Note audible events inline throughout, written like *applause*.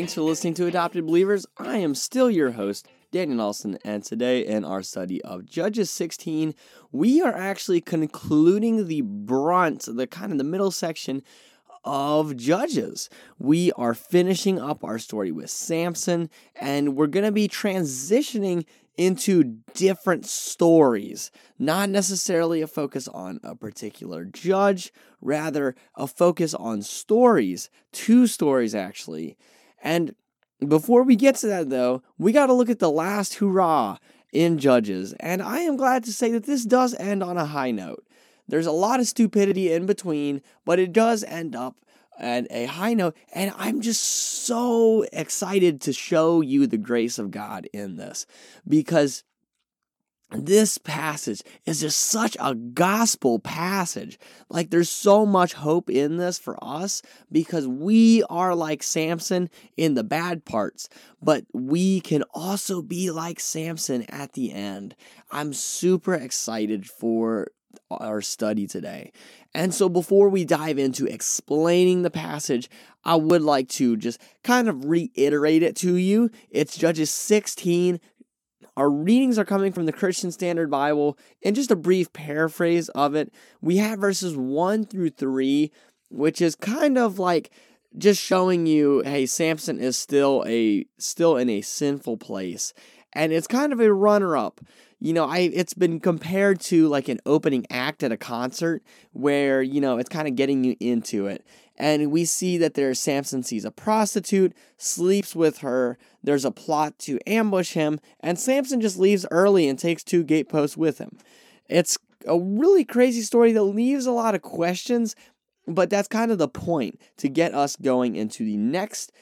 Thanks for listening to Adopted Believers. I am still your host, Daniel Nelson, and today in our study of Judges 16, we are actually concluding the brunt, the kind of the middle section of Judges. We are finishing up our story with Samson, and we're going to be transitioning into different stories, not necessarily a focus on a particular judge, rather, a focus on stories, two stories actually. And before we get to that, though, we got to look at the last hurrah in Judges. And I am glad to say that this does end on a high note. There's a lot of stupidity in between, but it does end up at a high note. And I'm just so excited to show you the grace of God in this because this passage is just such a gospel passage. Like, there's so much hope in this for us because we are like Samson in the bad parts, but we can also be like Samson at the end. I'm super excited for our study today. And so, before we dive into explaining the passage, I would like to just kind of reiterate it to you. It's Judges 16. Our readings are coming from the Christian Standard Bible. And just a brief paraphrase of it, we have verses 1 through 3, which is kind of like just showing you hey Samson is still a still in a sinful place and it's kind of a runner up you know, I it's been compared to like an opening act at a concert where, you know, it's kind of getting you into it. And we see that there's Samson sees a prostitute, sleeps with her, there's a plot to ambush him, and Samson just leaves early and takes two gateposts with him. It's a really crazy story that leaves a lot of questions, but that's kind of the point to get us going into the next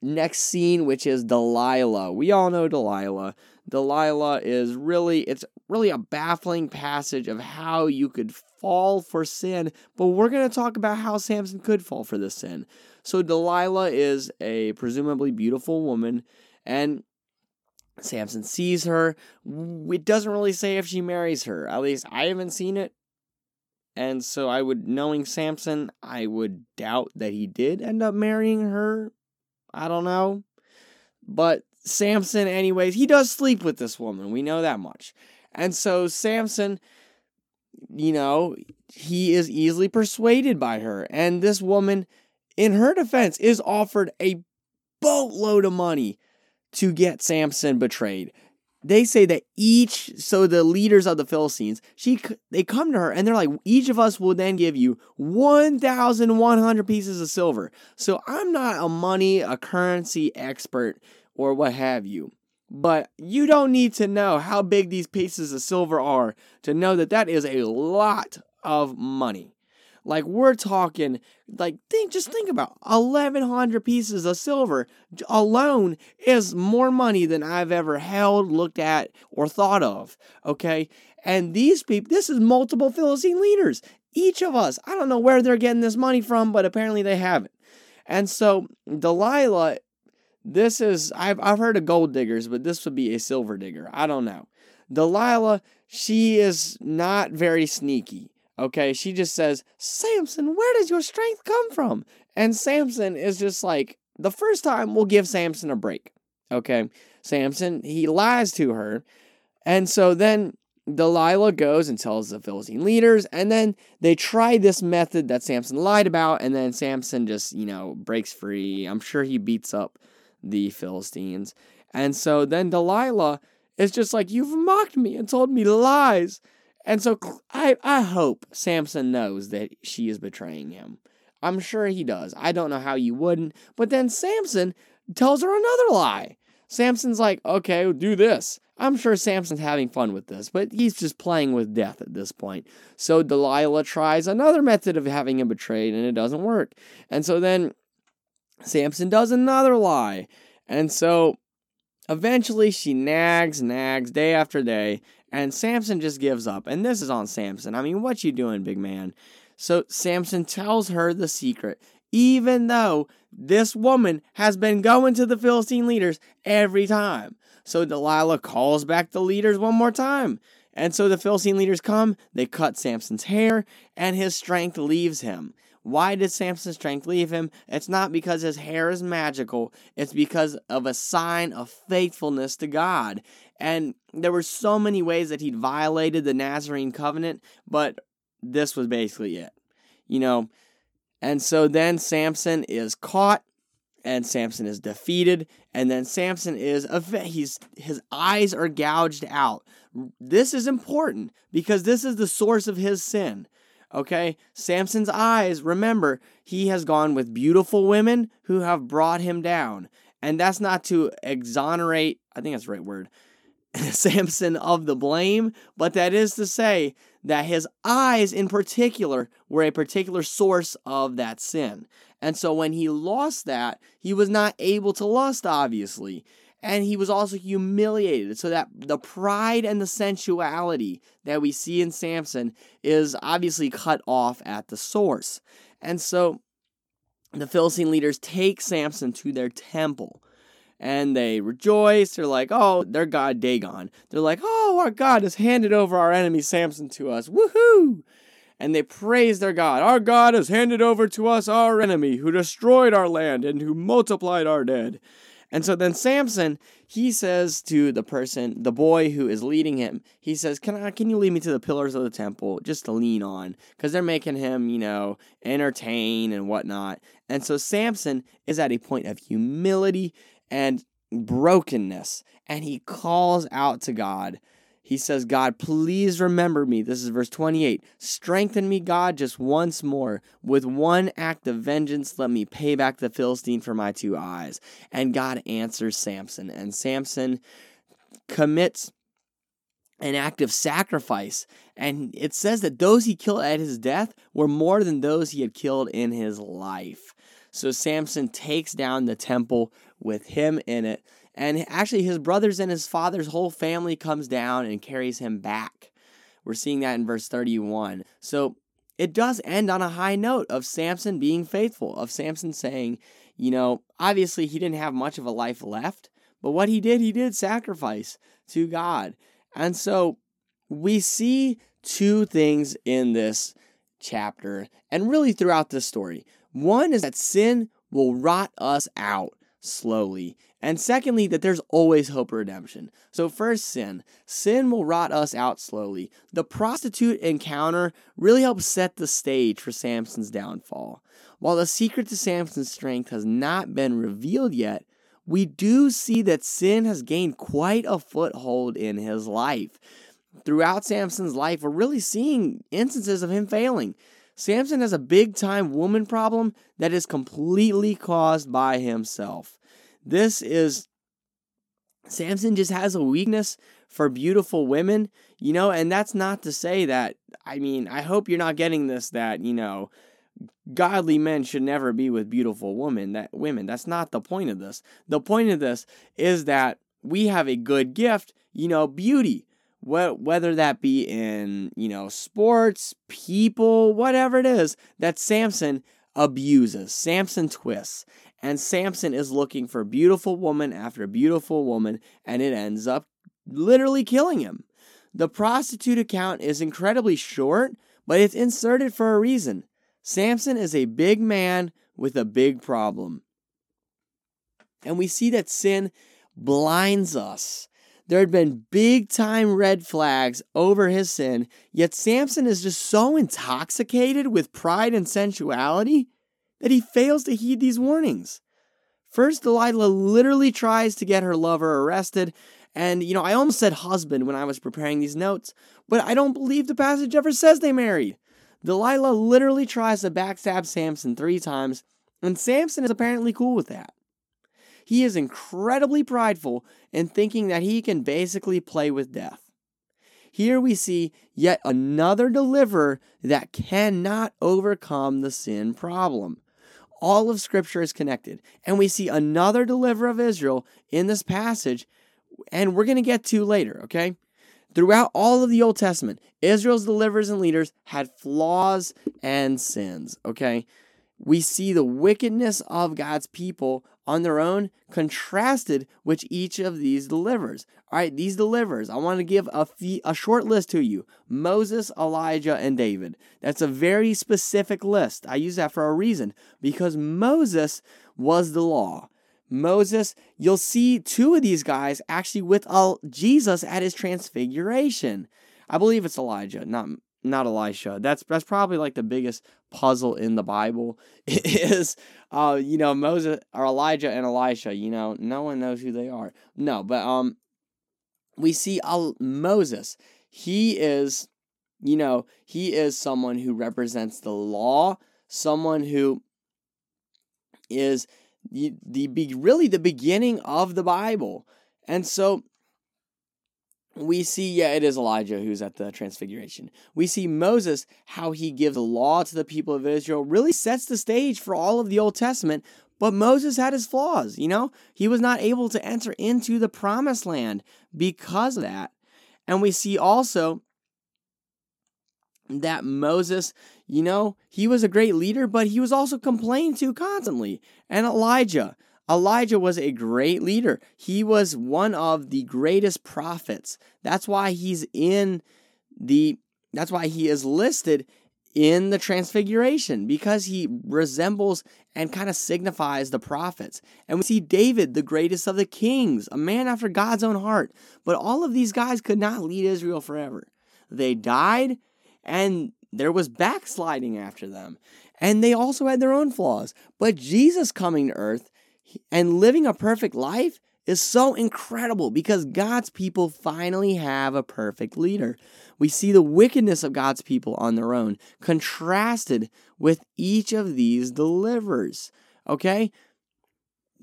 next scene which is Delilah. We all know Delilah. Delilah is really it's really a baffling passage of how you could fall for sin, but we're going to talk about how Samson could fall for this sin. So Delilah is a presumably beautiful woman and Samson sees her. It doesn't really say if she marries her. At least I haven't seen it. And so I would knowing Samson, I would doubt that he did end up marrying her. I don't know. But Samson, anyways, he does sleep with this woman. We know that much. And so Samson, you know, he is easily persuaded by her. And this woman, in her defense, is offered a boatload of money to get Samson betrayed. They say that each, so the leaders of the Philistines, she they come to her and they're like, each of us will then give you 1,100 pieces of silver. So I'm not a money, a currency expert or what have you. But you don't need to know how big these pieces of silver are to know that that is a lot of money. Like we're talking, like think, just think about eleven hundred pieces of silver alone is more money than I've ever held, looked at, or thought of. Okay, and these people, this is multiple Philistine leaders. Each of us, I don't know where they're getting this money from, but apparently they have it. And so Delilah this is I've I've heard of gold diggers, but this would be a silver digger. I don't know. Delilah, she is not very sneaky. Okay, she just says, Samson, where does your strength come from? And Samson is just like, the first time we'll give Samson a break. Okay, Samson, he lies to her. And so then Delilah goes and tells the Philistine leaders, and then they try this method that Samson lied about, and then Samson just, you know, breaks free. I'm sure he beats up the Philistines. And so then Delilah is just like, You've mocked me and told me lies. And so I, I hope Samson knows that she is betraying him. I'm sure he does. I don't know how you wouldn't. But then Samson tells her another lie. Samson's like, okay, do this. I'm sure Samson's having fun with this, but he's just playing with death at this point. So Delilah tries another method of having him betrayed, and it doesn't work. And so then Samson does another lie. And so eventually she nags, nags day after day, and Samson just gives up. And this is on Samson. I mean, what you doing, big man? So Samson tells her the secret, even though this woman has been going to the Philistine leaders every time. So Delilah calls back the leaders one more time. And so the Philistine leaders come, they cut Samson's hair, and his strength leaves him. Why did Samson's strength leave him? It's not because his hair is magical, it's because of a sign of faithfulness to God. And there were so many ways that he'd violated the Nazarene covenant, but this was basically it. You know, and so then Samson is caught and Samson is defeated and then Samson is he's his eyes are gouged out. This is important because this is the source of his sin. Okay? Samson's eyes, remember, he has gone with beautiful women who have brought him down. And that's not to exonerate, I think that's the right word, *laughs* Samson of the blame, but that is to say that his eyes in particular were a particular source of that sin. And so when he lost that, he was not able to lust, obviously. And he was also humiliated. So that the pride and the sensuality that we see in Samson is obviously cut off at the source. And so the Philistine leaders take Samson to their temple and they rejoice. They're like, oh, their god Dagon. They're like, oh, our God has handed over our enemy Samson to us. Woohoo! And they praise their God. Our God has handed over to us our enemy who destroyed our land and who multiplied our dead. And so then Samson, he says to the person, the boy who is leading him, he says, "Can I can you lead me to the pillars of the temple just to lean on?" Because they're making him, you know, entertain and whatnot. And so Samson is at a point of humility and brokenness, and he calls out to God. He says, God, please remember me. This is verse 28. Strengthen me, God, just once more. With one act of vengeance, let me pay back the Philistine for my two eyes. And God answers Samson, and Samson commits an act of sacrifice. And it says that those he killed at his death were more than those he had killed in his life. So Samson takes down the temple with him in it. And actually, his brothers and his father's whole family comes down and carries him back. We're seeing that in verse 31. So it does end on a high note of Samson being faithful, of Samson saying, you know, obviously he didn't have much of a life left, but what he did, he did sacrifice to God. And so we see two things in this chapter and really throughout this story. One is that sin will rot us out slowly. And secondly, that there's always hope of redemption. So, first, sin. Sin will rot us out slowly. The prostitute encounter really helps set the stage for Samson's downfall. While the secret to Samson's strength has not been revealed yet, we do see that sin has gained quite a foothold in his life. Throughout Samson's life, we're really seeing instances of him failing. Samson has a big time woman problem that is completely caused by himself. This is Samson just has a weakness for beautiful women, you know, and that's not to say that, I mean, I hope you're not getting this that, you know, godly men should never be with beautiful women that women. That's not the point of this. The point of this is that we have a good gift you know beauty whether that be in, you know, sports, people, whatever it is that Samson abuses, Samson twists. And Samson is looking for beautiful woman after beautiful woman, and it ends up literally killing him. The prostitute account is incredibly short, but it's inserted for a reason. Samson is a big man with a big problem. And we see that sin blinds us there had been big time red flags over his sin, yet Samson is just so intoxicated with pride and sensuality that he fails to heed these warnings. First, Delilah literally tries to get her lover arrested, and you know, I almost said husband when I was preparing these notes, but I don't believe the passage ever says they married. Delilah literally tries to backstab Samson three times, and Samson is apparently cool with that. He is incredibly prideful in thinking that he can basically play with death. Here we see yet another deliverer that cannot overcome the sin problem. All of Scripture is connected, and we see another deliverer of Israel in this passage, and we're going to get to later, okay? Throughout all of the Old Testament, Israel's deliverers and leaders had flaws and sins, okay? We see the wickedness of God's people on their own contrasted which each of these delivers. All right, these delivers. I want to give a, fee, a short list to you Moses, Elijah, and David. That's a very specific list. I use that for a reason because Moses was the law. Moses, you'll see two of these guys actually with uh, Jesus at his transfiguration. I believe it's Elijah, not not Elisha. That's that's probably like the biggest puzzle in the Bible *laughs* is uh you know Moses or Elijah and Elisha, you know, no one knows who they are. No, but um we see uh, Moses. He is you know, he is someone who represents the law, someone who is the, the be, really the beginning of the Bible. And so we see, yeah, it is Elijah who's at the transfiguration. We see Moses, how he gives the law to the people of Israel, really sets the stage for all of the Old Testament. But Moses had his flaws, you know? He was not able to enter into the promised land because of that. And we see also that Moses, you know, he was a great leader, but he was also complained to constantly. And Elijah, Elijah was a great leader. He was one of the greatest prophets. That's why he's in the that's why he is listed in the transfiguration because he resembles and kind of signifies the prophets. And we see David, the greatest of the kings, a man after God's own heart. But all of these guys could not lead Israel forever. They died and there was backsliding after them. And they also had their own flaws. But Jesus coming to earth and living a perfect life is so incredible because God's people finally have a perfect leader. We see the wickedness of God's people on their own contrasted with each of these delivers. Okay?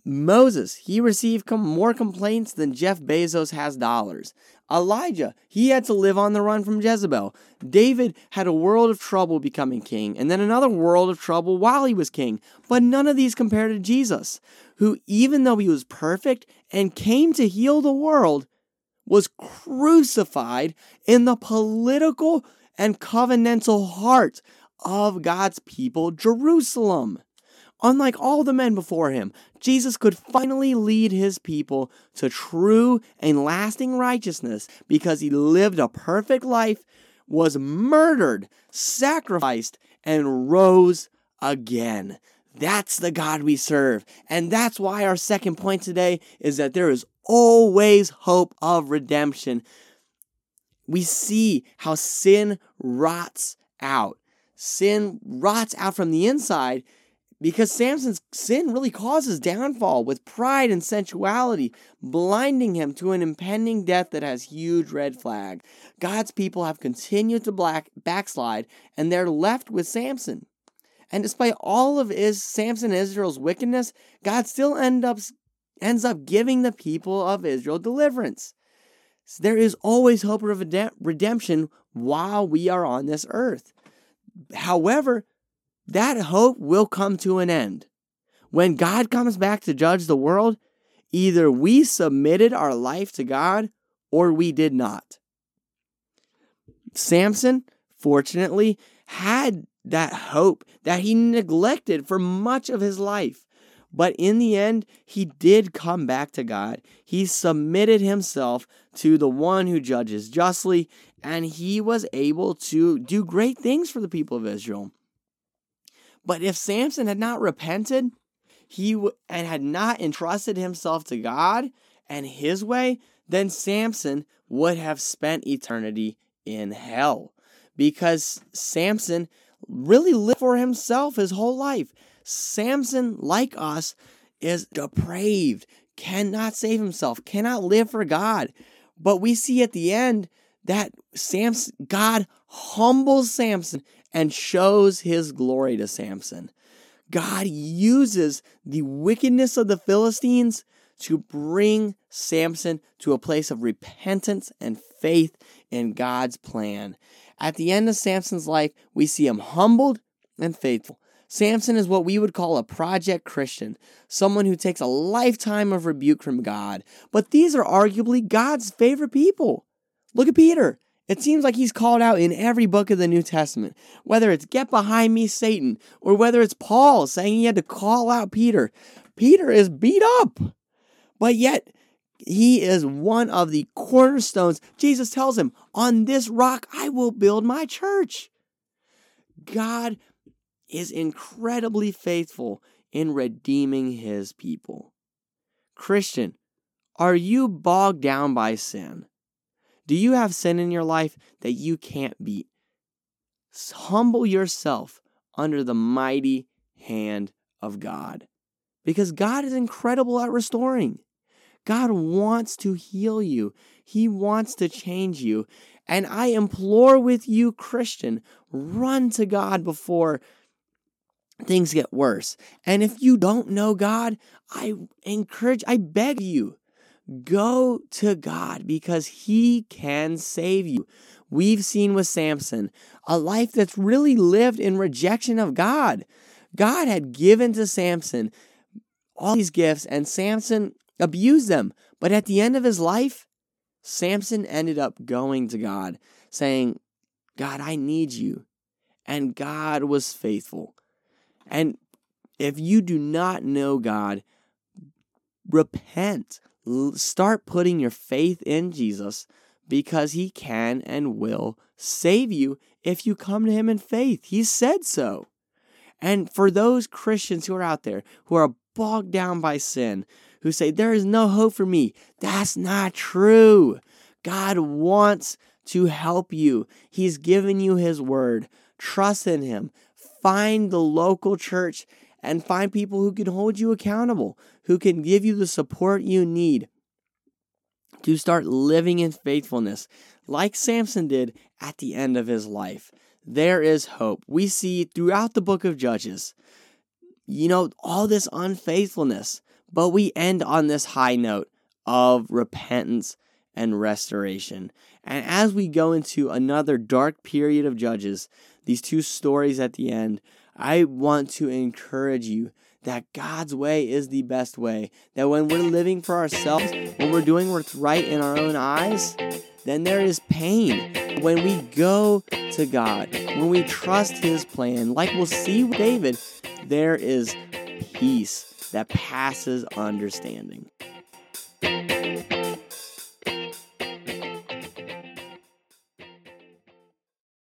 Moses, he received more complaints than Jeff Bezos has dollars. Elijah, he had to live on the run from Jezebel. David had a world of trouble becoming king, and then another world of trouble while he was king. But none of these compare to Jesus, who, even though he was perfect and came to heal the world, was crucified in the political and covenantal heart of God's people, Jerusalem. Unlike all the men before him, Jesus could finally lead his people to true and lasting righteousness because he lived a perfect life, was murdered, sacrificed, and rose again. That's the God we serve. And that's why our second point today is that there is always hope of redemption. We see how sin rots out. Sin rots out from the inside because Samson's sin really causes downfall with pride and sensuality, blinding him to an impending death that has huge red flag. God's people have continued to black, backslide, and they're left with Samson. And despite all of his Samson Israel's wickedness, God still end up, ends up giving the people of Israel deliverance. So there is always hope of redemption while we are on this earth. However, that hope will come to an end. When God comes back to judge the world, either we submitted our life to God or we did not. Samson, fortunately, had that hope that he neglected for much of his life. But in the end, he did come back to God. He submitted himself to the one who judges justly, and he was able to do great things for the people of Israel. But if Samson had not repented, he w- and had not entrusted himself to God and his way, then Samson would have spent eternity in hell. Because Samson really lived for himself his whole life. Samson, like us, is depraved, cannot save himself, cannot live for God. But we see at the end that Samson, God humbles Samson and shows his glory to Samson. God uses the wickedness of the Philistines to bring Samson to a place of repentance and faith in God's plan. At the end of Samson's life, we see him humbled and faithful. Samson is what we would call a project Christian, someone who takes a lifetime of rebuke from God. But these are arguably God's favorite people. Look at Peter. It seems like he's called out in every book of the New Testament, whether it's get behind me, Satan, or whether it's Paul saying he had to call out Peter. Peter is beat up, but yet he is one of the cornerstones. Jesus tells him, On this rock I will build my church. God is incredibly faithful in redeeming his people. Christian, are you bogged down by sin? Do you have sin in your life that you can't beat? Humble yourself under the mighty hand of God because God is incredible at restoring. God wants to heal you. He wants to change you. And I implore with you, Christian, run to God before things get worse. And if you don't know God, I encourage, I beg you, go to God because He can save you. We've seen with Samson a life that's really lived in rejection of God. God had given to Samson all these gifts, and Samson abused them. But at the end of his life, Samson ended up going to God, saying, God, I need you. And God was faithful. And if you do not know God, repent. Start putting your faith in Jesus because he can and will save you if you come to him in faith. He said so. And for those Christians who are out there who are bogged down by sin, who say, There is no hope for me, that's not true. God wants to help you, He's given you His word. Trust in Him. Find the local church and find people who can hold you accountable, who can give you the support you need to start living in faithfulness, like Samson did at the end of his life. There is hope. We see throughout the book of Judges, you know, all this unfaithfulness, but we end on this high note of repentance and restoration. And as we go into another dark period of Judges, these two stories at the end, I want to encourage you that God's way is the best way. That when we're living for ourselves, when we're doing what's right in our own eyes, then there is pain. When we go to God, when we trust His plan, like we'll see with David, there is peace that passes understanding.